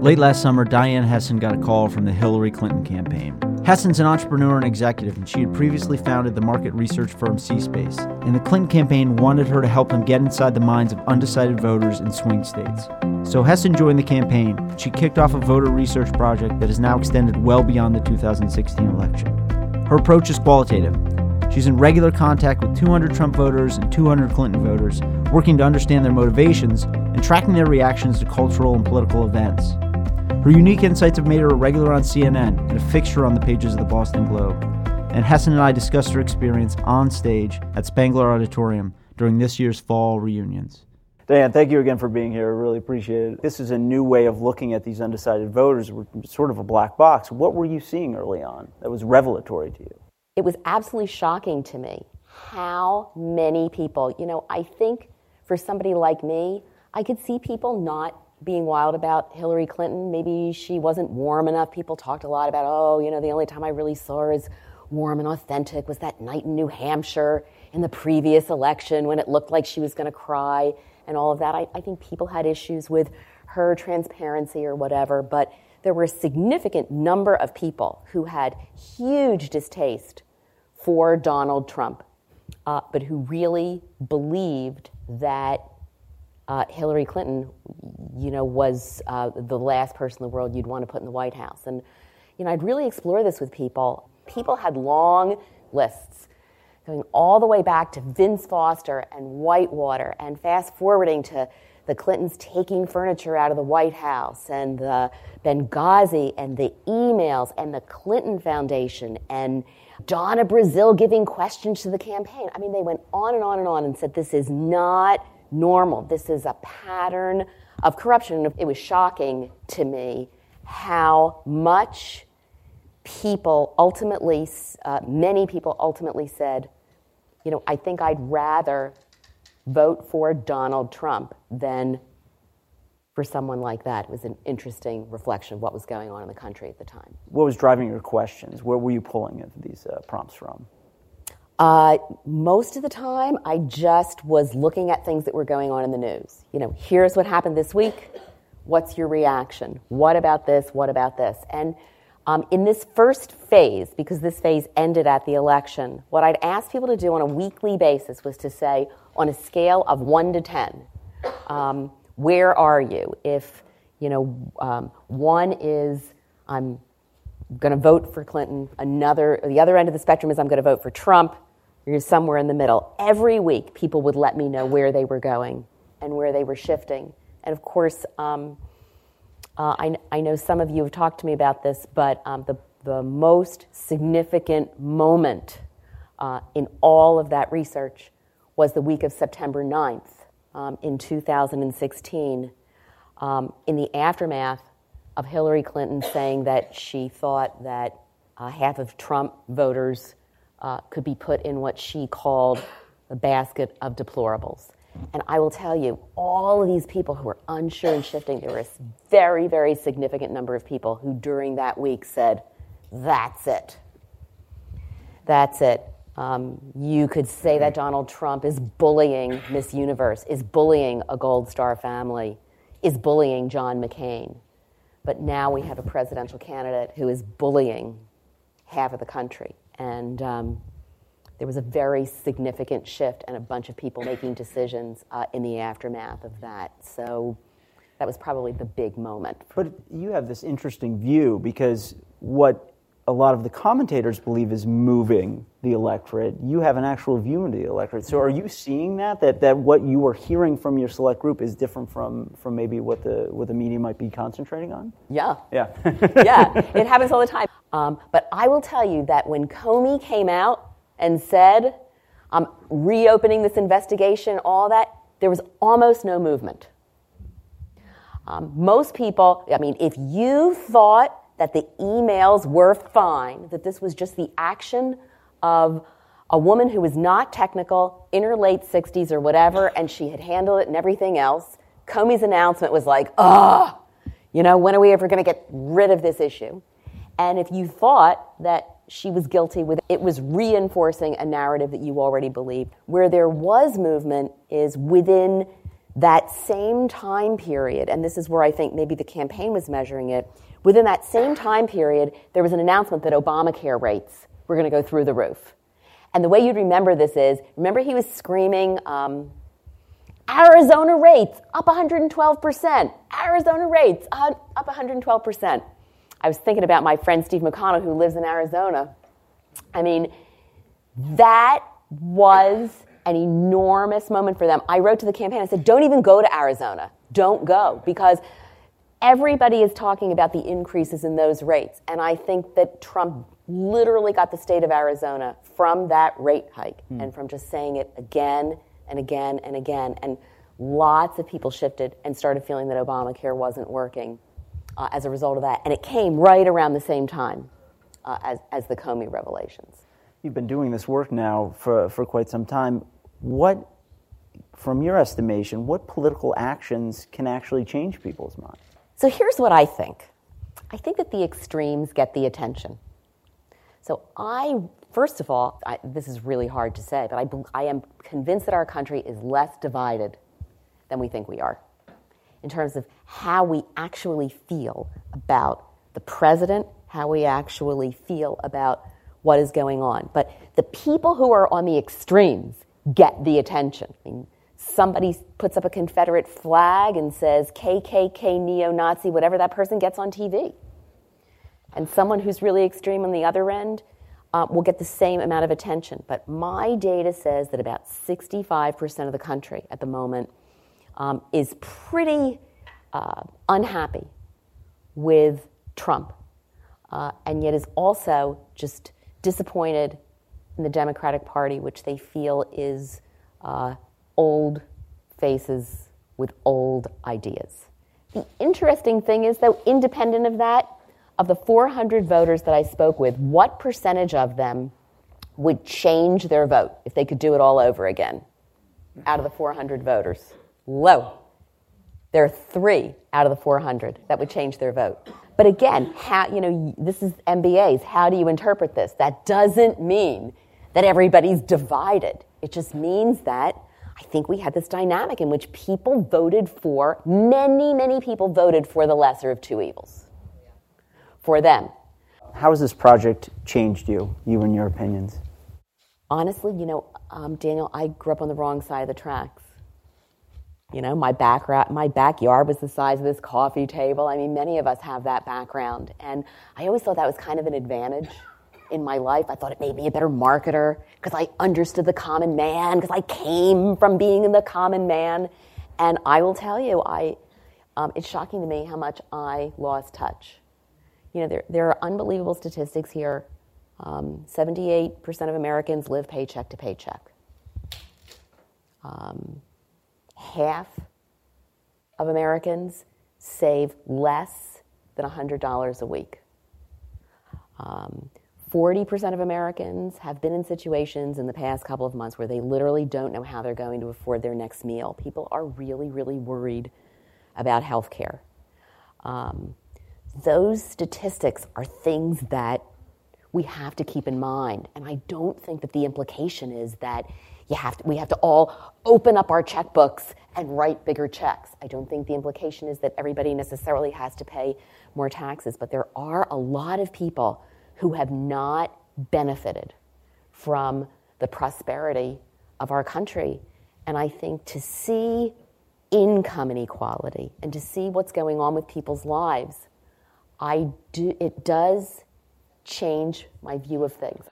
Late last summer, Diane Hessan got a call from the Hillary Clinton campaign. Hessan's an entrepreneur and executive, and she had previously founded the market research firm C-Space. And the Clinton campaign wanted her to help them get inside the minds of undecided voters in swing states. So Hessan joined the campaign. She kicked off a voter research project that has now extended well beyond the 2016 election. Her approach is qualitative. She's in regular contact with 200 Trump voters and 200 Clinton voters, working to understand their motivations and tracking their reactions to cultural and political events. Her unique insights have made her a regular on CNN and a fixture on the pages of the Boston Globe. And Hessan and I discussed her experience on stage at Spangler Auditorium during this year's fall reunions. Dan, thank you again for being here. I really appreciate it. This is a new way of looking at these undecided voters, We're sort of a black box. What were you seeing early on that was revelatory to you? It was absolutely shocking to me how many people, you know, I think for somebody like me, I could see people not being wild about Hillary Clinton. Maybe she wasn't warm enough. People talked a lot about, oh, you know, the only time I really saw her as warm and authentic was that night in New Hampshire in the previous election when it looked like she was going to cry and all of that. I, I think people had issues with her transparency or whatever, but there were a significant number of people who had huge distaste for Donald Trump, uh, but who really believed that uh, Hillary Clinton, you know, was uh, the last person in the world you'd want to put in the White House. And, you know, I'd really explore this with people. People had long lists going all the way back to Vince Foster and Whitewater and fast forwarding to the Clintons taking furniture out of the White House and the Benghazi and the emails and the Clinton Foundation and Donna Brazile giving questions to the campaign. I mean, they went on and on and on and said this is not normal. This is a pattern of corruption. It was shocking to me how much people ultimately, uh, many people ultimately said, you know, I think I'd rather vote for Donald Trump than for someone like that. It was an interesting reflection of what was going on in the country at the time. What was driving your questions? Where were you pulling these uh, prompts from? Uh, most of the time, I just was looking at things that were going on in the news. You know, here's what happened this week. What's your reaction? What about this? What about this? And um, in this first phase, because this phase ended at the election, what I'd ask people to do on a weekly basis was to say, on a scale of one to 10, um, where are you? If, you know, um, one is, I'm going to vote for Clinton, another, the other end of the spectrum is, I'm going to vote for Trump, you're somewhere in the middle. Every week, people would let me know where they were going and where they were shifting. And of course, um, uh, I, I, know some of you have talked to me about this, but um, the, the most significant moment uh, in all of that research was the week of September 9th um, in 2016, um, in the aftermath of Hillary Clinton saying that she thought that uh, half of Trump voters uh, could be put in what she called the basket of deplorables. And I will tell you, all of these people who were unsure and shifting, there was a very, very significant number of people who during that week said, That's it. That's it. Um, you could say that Donald Trump is bullying Miss Universe, is bullying a Gold Star family, is bullying John McCain. But now we have a presidential candidate who is bullying half of the country. And um, there was a very significant shift and a bunch of people making decisions uh, in the aftermath of that. So that was probably the big moment. But you have this interesting view because what a lot of the commentators believe is moving the electorate. You have an actual view into the electorate. So are you seeing that that that what you are hearing from your select group is different from from maybe what the what the media might be concentrating on? Yeah. Yeah. yeah. It happens all the time. Um, but I will tell you that when Comey came out and said, "I'm reopening this investigation," all that, there was almost no movement. Um, most people, I mean, if you thought that the emails were fine, that this was just the action of a woman who was not technical, in her late 60s or whatever, and she had handled it and everything else. Comey's announcement was like, ugh, you know, when are we ever going to get rid of this issue? And if you thought that she was guilty with it was reinforcing a narrative that you already believed. Where there was movement is within that same time period, and this is where I think maybe the campaign was measuring it, within that same time period, there was an announcement that Obamacare rates were going to go through the roof. And the way you'd remember this is remember, he was screaming, um, Arizona rates up 112%, Arizona rates up 112%. I was thinking about my friend Steve McConnell, who lives in Arizona. I mean, that was an enormous moment for them. I wrote to the campaign, I said, don't even go to Arizona. Don't go because everybody is talking about the increases in those rates. And I think that Trump literally got the state of Arizona from that rate hike mm. and from just saying it again and again and again. And lots of people shifted and started feeling that Obamacare wasn't working uh, as a result of that. And it came right around the same time uh, as, as the Comey revelations. You've been doing this work now for, for quite some time. What, from your estimation, what political actions can actually change people's minds? So here's what I think I think that the extremes get the attention. So I, first of all, I, this is really hard to say, but I, I am convinced that our country is less divided than we think we are in terms of how we actually feel about the president, how we actually feel about what is going on. But the people who are on the extremes get the attention. I mean, somebody puts up a Confederate flag and says KKK, neo Nazi, whatever that person gets on TV. And someone who's really extreme on the other end uh, will get the same amount of attention. But my data says that about 65% of the country at the moment um, is pretty uh, unhappy with Trump, uh, and yet is also just disappointed in the Democratic Party, which they feel is uh, old faces with old ideas. The interesting thing is, though, independent of that, of the 400 voters that I spoke with, what percentage of them would change their vote if they could do it all over again out of the 400 voters? Low. There are three out of the 400 that would change their vote. But again, how, you know, this is MBAs. How do you interpret this? That doesn't mean that everybody's divided. It just means that I think we had this dynamic in which people voted for, many, many people voted for the lesser of two evils. For them. How has this project changed you, you and your opinions? Honestly, you know, um, Daniel, I grew up on the wrong side of the tracks. You know, my, back, my backyard was the size of this coffee table. I mean, many of us have that background. And I always thought that was kind of an advantage in my life. I thought it made me a better marketer because I understood the common man, because I came from being in the common man. And I will tell you, I, um, it's shocking to me how much I lost touch. You know, there, there are unbelievable statistics here. Um, 78% of Americans live paycheck to paycheck. Um, half of Americans save less than $100 a week. Um, 40% of Americans have been in situations in the past couple of months where they literally don't know how they're going to afford their next meal. People are really, really worried about health care. Um, those statistics are things that we have to keep in mind. And I don't think that the implication is that you have to, we have to all open up our checkbooks and write bigger checks. I don't think the implication is that everybody necessarily has to pay more taxes, but there are a lot of people who have not benefited from the prosperity of our country. And I think to see income inequality and to see what's going on with people's lives, I do, it does change my view of things.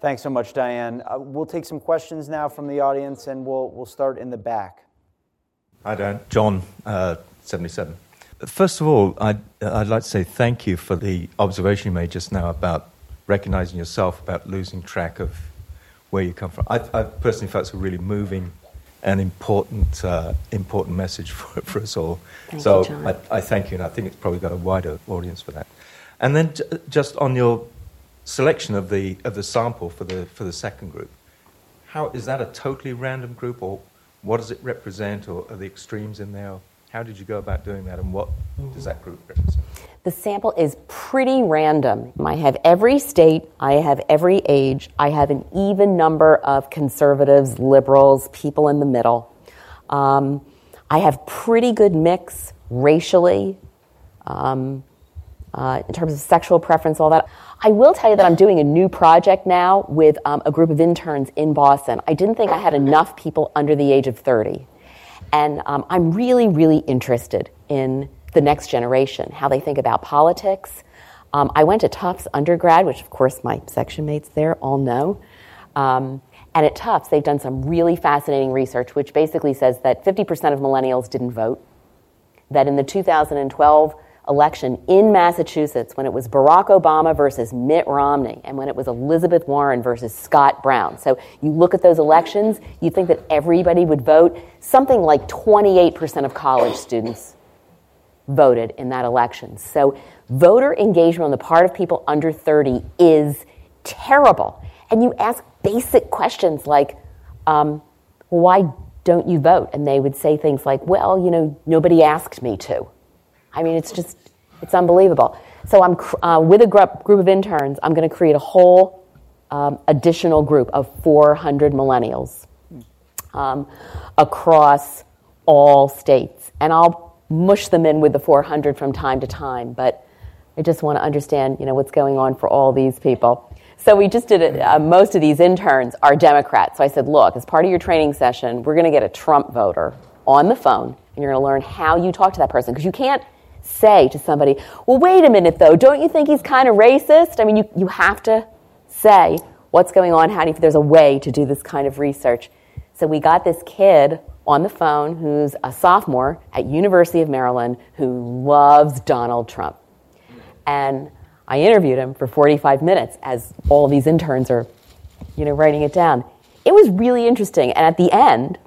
Thanks so much, Diane. Uh, we'll take some questions now from the audience, and we'll, we'll start in the back. Hi, Dan. John, uh, 77. First of all, I'd, I'd like to say thank you for the observation you made just now about recognizing yourself, about losing track of where you come from. I, I personally felt it's a really moving and important, uh, important message for, for us all. Thank so you, I, I, thank you, and I think it's probably got a wider audience for that. And then j- just on your selection of the, of the sample for the, for the second group, how, is that a totally random group, or what does it represent, or are the extremes in there? How did you go about doing that, and what does that group represent? The sample is pretty random. I have every state, I have every age, I have an even number of conservatives, liberals, people in the middle. Um, I have pretty good mix racially, um, uh, in terms of sexual preference, all that. I will tell you that I'm doing a new project now with um, a group of interns in Boston. I didn't think I had enough people under the age of 30. And um, I'm really, really interested in the next generation, how they think about politics. Um, I went to Tufts undergrad, which of course my section mates there all know. Um, and at Tufts, they've done some really fascinating research, which basically says that 50% of millennials didn't vote, that in the 2012 election in Massachusetts, when it was Barack Obama versus Mitt Romney, and when it was Elizabeth Warren versus Scott Brown. So you look at those elections, you think that everybody would vote. Something like 28% of college students voted in that election. So voter engagement on the part of people under 30 is terrible. And you ask basic questions like, um, why don't you vote? And they would say things like, well, you know, nobody asked me to. I mean, it's just, it's unbelievable. So I'm uh, with a group, group of interns, I'm going to create a whole um, additional group of 400 millennials um, across all states. And I'll mush them in with the 400 from time to time, but I just want to understand, you know, what's going on for all these people. So we just did it. Uh, most of these interns are Democrats. So I said, look, as part of your training session, we're going to get a Trump voter on the phone, and you're going to learn how you talk to that person because you can't say to somebody, well, wait a minute though, don't you think he's kind of racist? I mean, you, you have to say what's going on, how do you, there's a way to do this kind of research. So we got this kid on the phone who's a sophomore at University of Maryland who loves Donald Trump. And I interviewed him for 45 minutes as all these interns are, you know, writing it down. It was really interesting. And at the end,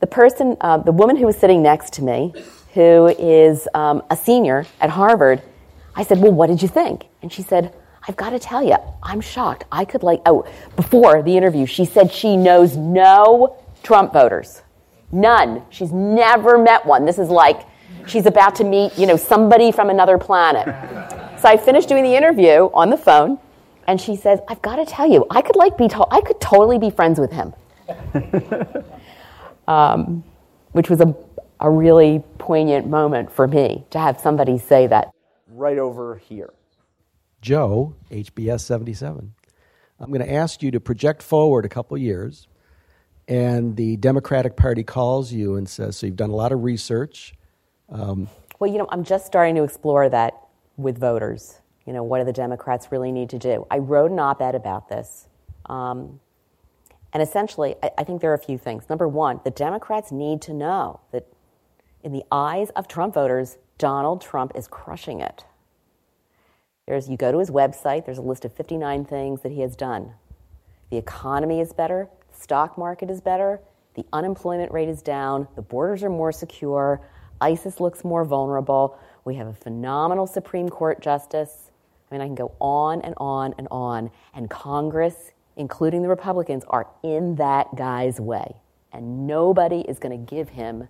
the person, uh, the woman who was sitting next to me, who is um, a senior at Harvard, I said, Well, what did you think? And she said, I've got to tell you, I'm shocked. I could like, oh, before the interview, she said she knows no Trump voters. None. She's never met one. This is like she's about to meet, you know, somebody from another planet. So I finished doing the interview on the phone, and she says, "I've got to tell you, I could like be, to- I could totally be friends with him," um, which was a a really poignant moment for me to have somebody say that. Right over here. Joe, HBS 77. I'm going to ask you to project forward a couple years, and the Democratic Party calls you and says, So you've done a lot of research. Um, well, you know, I'm just starting to explore that with voters. You know, what do the Democrats really need to do? I wrote an op ed about this. Um, and essentially, I, I think there are a few things. Number one, the Democrats need to know that in the eyes of Trump voters, Donald Trump is crushing it. There's, you go to his website, there's a list of 59 things that he has done. The economy is better, the stock market is better, the unemployment rate is down, the borders are more secure, ISIS looks more vulnerable, we have a phenomenal Supreme Court justice. I mean, I can go on and on and on. And Congress, including the Republicans, are in that guy's way. And nobody is going to give him,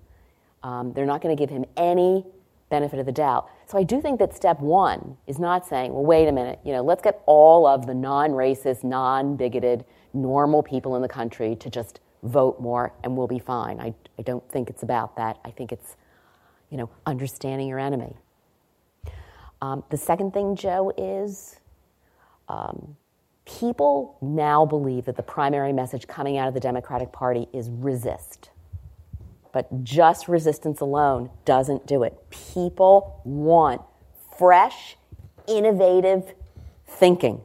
um, they're not going to give him any benefit of the doubt. So I do think that step one is not saying, well, wait a minute, you know, let's get all of the non racist, non bigoted, normal people in the country to just vote more and we'll be fine. I, I don't think it's about that. I think it's, you know, understanding your enemy. Um, the second thing, Joe, is um, people now believe that the primary message coming out of the Democratic Party is resist. But just resistance alone doesn't do it. People want fresh, innovative thinking,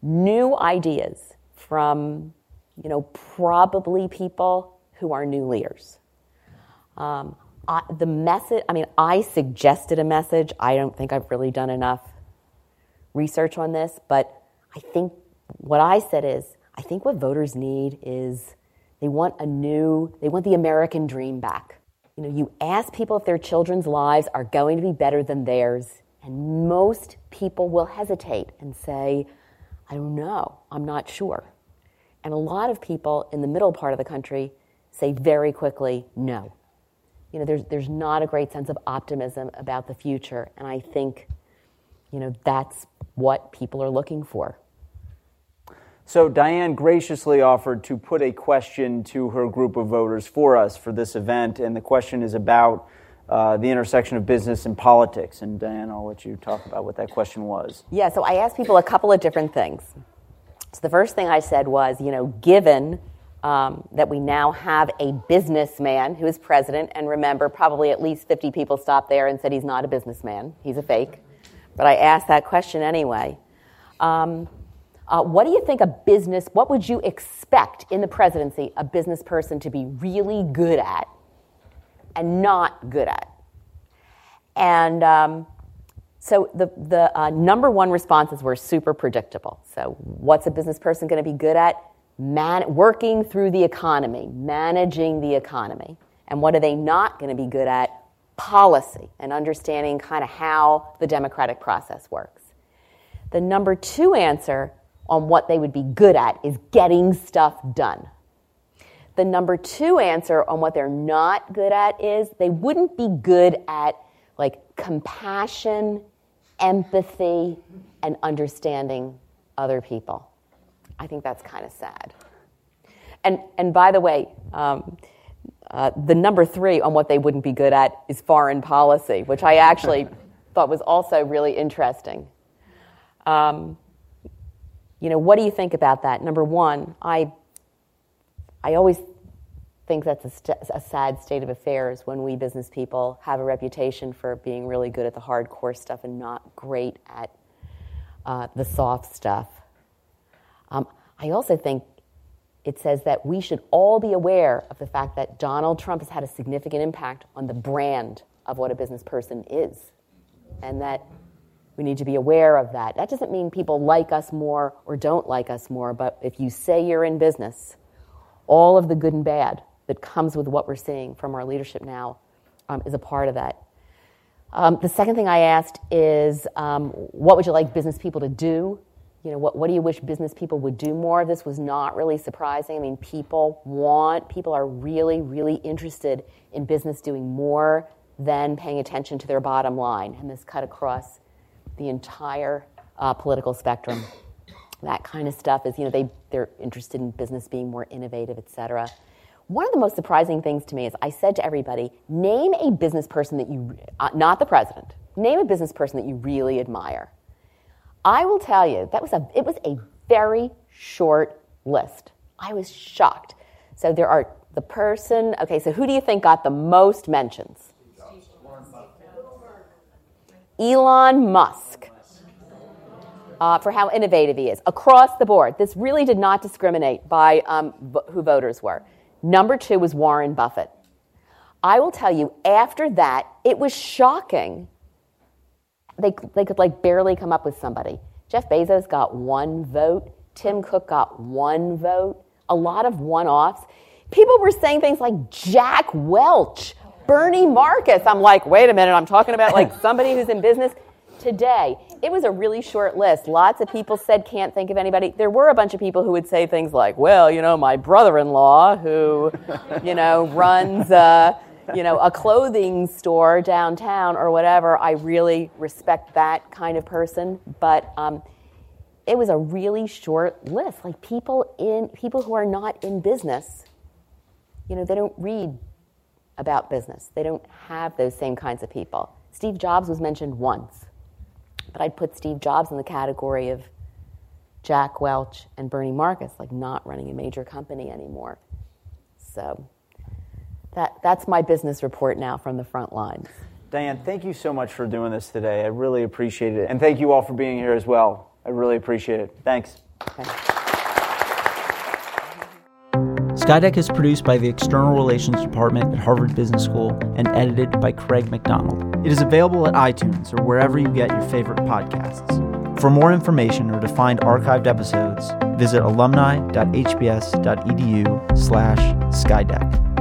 new ideas from, you know, probably people who are new leaders. Um, I, the message, I mean, I suggested a message. I don't think I've really done enough research on this, but I think what I said is I think what voters need is they want a new, they want the American dream back. You know, you ask people if their children's lives are going to be better than theirs, and most people will hesitate and say, I don't know, I'm not sure. And a lot of people in the middle part of the country say very quickly, no you know, there's, there's not a great sense of optimism about the future. And I think, you know, that's what people are looking for. So Diane graciously offered to put a question to her group of voters for us for this event, and the question is about uh, the intersection of business and politics. And Diane, I'll let you talk about what that question was. Yeah, so I asked people a couple of different things. So the first thing I said was, you know, given um, that we now have a businessman who is president, and remember, probably at least 50 people stopped there and said he's not a businessman, he's a fake. But I asked that question anyway. Um, uh, what do you think a business, what would you expect in the presidency a business person to be really good at and not good at? And um, so the, the uh, number one responses were super predictable. So, what's a business person going to be good at? Man- working through the economy, managing the economy. And what are they not going to be good at? Policy and understanding kind of how the democratic process works. The number two answer on what they would be good at is getting stuff done. The number two answer on what they're not good at is they wouldn't be good at like compassion, empathy, and understanding other people. I think that's kind of sad. And, and by the way, um, uh, the number three on what they wouldn't be good at is foreign policy, which I actually thought was also really interesting. Um, you know, what do you think about that? Number one, I, I always think that's a, st- a, sad state of affairs when we business people have a reputation for being really good at the hardcore stuff and not great at uh, the soft stuff. Um, I also think it says that we should all be aware of the fact that Donald Trump has had a significant impact on the brand of what a business person is, and that we need to be aware of that. That doesn't mean people like us more or don't like us more, but if you say you're in business, all of the good and bad that comes with what we're seeing from our leadership now um, is a part of that. Um, the second thing I asked is um, what would you like business people to do? You know, what, what do you wish business people would do more? This was not really surprising. I mean, people want, people are really, really interested in business doing more than paying attention to their bottom line. And this cut across the entire uh, political spectrum. That kind of stuff is, you know, they, they're interested in business being more innovative, et cetera. One of the most surprising things to me is I said to everybody, name a business person that you, uh, not the president, name a business person that you really admire. I will tell you, that was a, it was a very short list. I was shocked. So there are the person, okay, so who do you think got the most mentions? Elon Musk. Uh, for how innovative he is across the board. This really did not discriminate by um, who voters were. Number two was Warren Buffett. I will tell you, after that, it was shocking. They, they could like barely come up with somebody. Jeff Bezos got one vote. Tim Cook got one vote. A lot of one offs. People were saying things like Jack Welch Bernie Marcus. I'm like, wait a minute, I'm talking about like somebody who's in business today. It was a really short list. Lots of people said can't think of anybody. There were a bunch of people who would say things like, well, you know, my brother-in-law who, you know, runs a, you know, a clothing store downtown or whatever. I really respect that kind of person, but um, it was a really short list. Like people in people who are not in business, you know, they don't read about business. They don't have those same kinds of people. Steve Jobs was mentioned once, but I'd put Steve Jobs in the category of Jack Welch and Bernie Marcus, like not running a major company anymore. So that, that's my business report now from the front lines. Diane, thank you so much for doing this today. I really appreciate it. And thank you all for being here as well. I really appreciate it. Thanks. Skydeck is produced by the External Relations Department at Harvard Business School and edited by Craig McDonald. It is available at iTunes or wherever you get your favorite podcasts. For more information or to find archived episodes, visit alumni.hbs.edu slash skydeck.